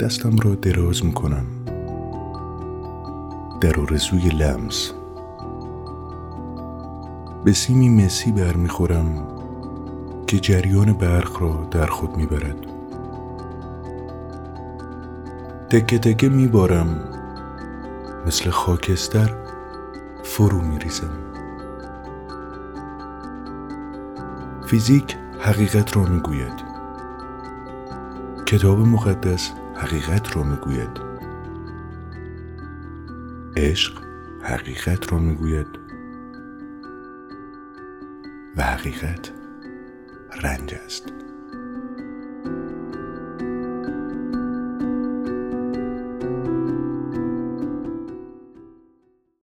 دستم را دراز می کنم در آرزوی لمس. به سیمی مسی برمیخورم که جریان برق را در خود می‌برد. تکه تکه میبارم. مثل خاکستر فرو میریزم. فیزیک حقیقت را می‌گوید. کتاب مقدس حقیقت را می‌گوید. عشق حقیقت را می‌گوید. و حقیقت رنج است.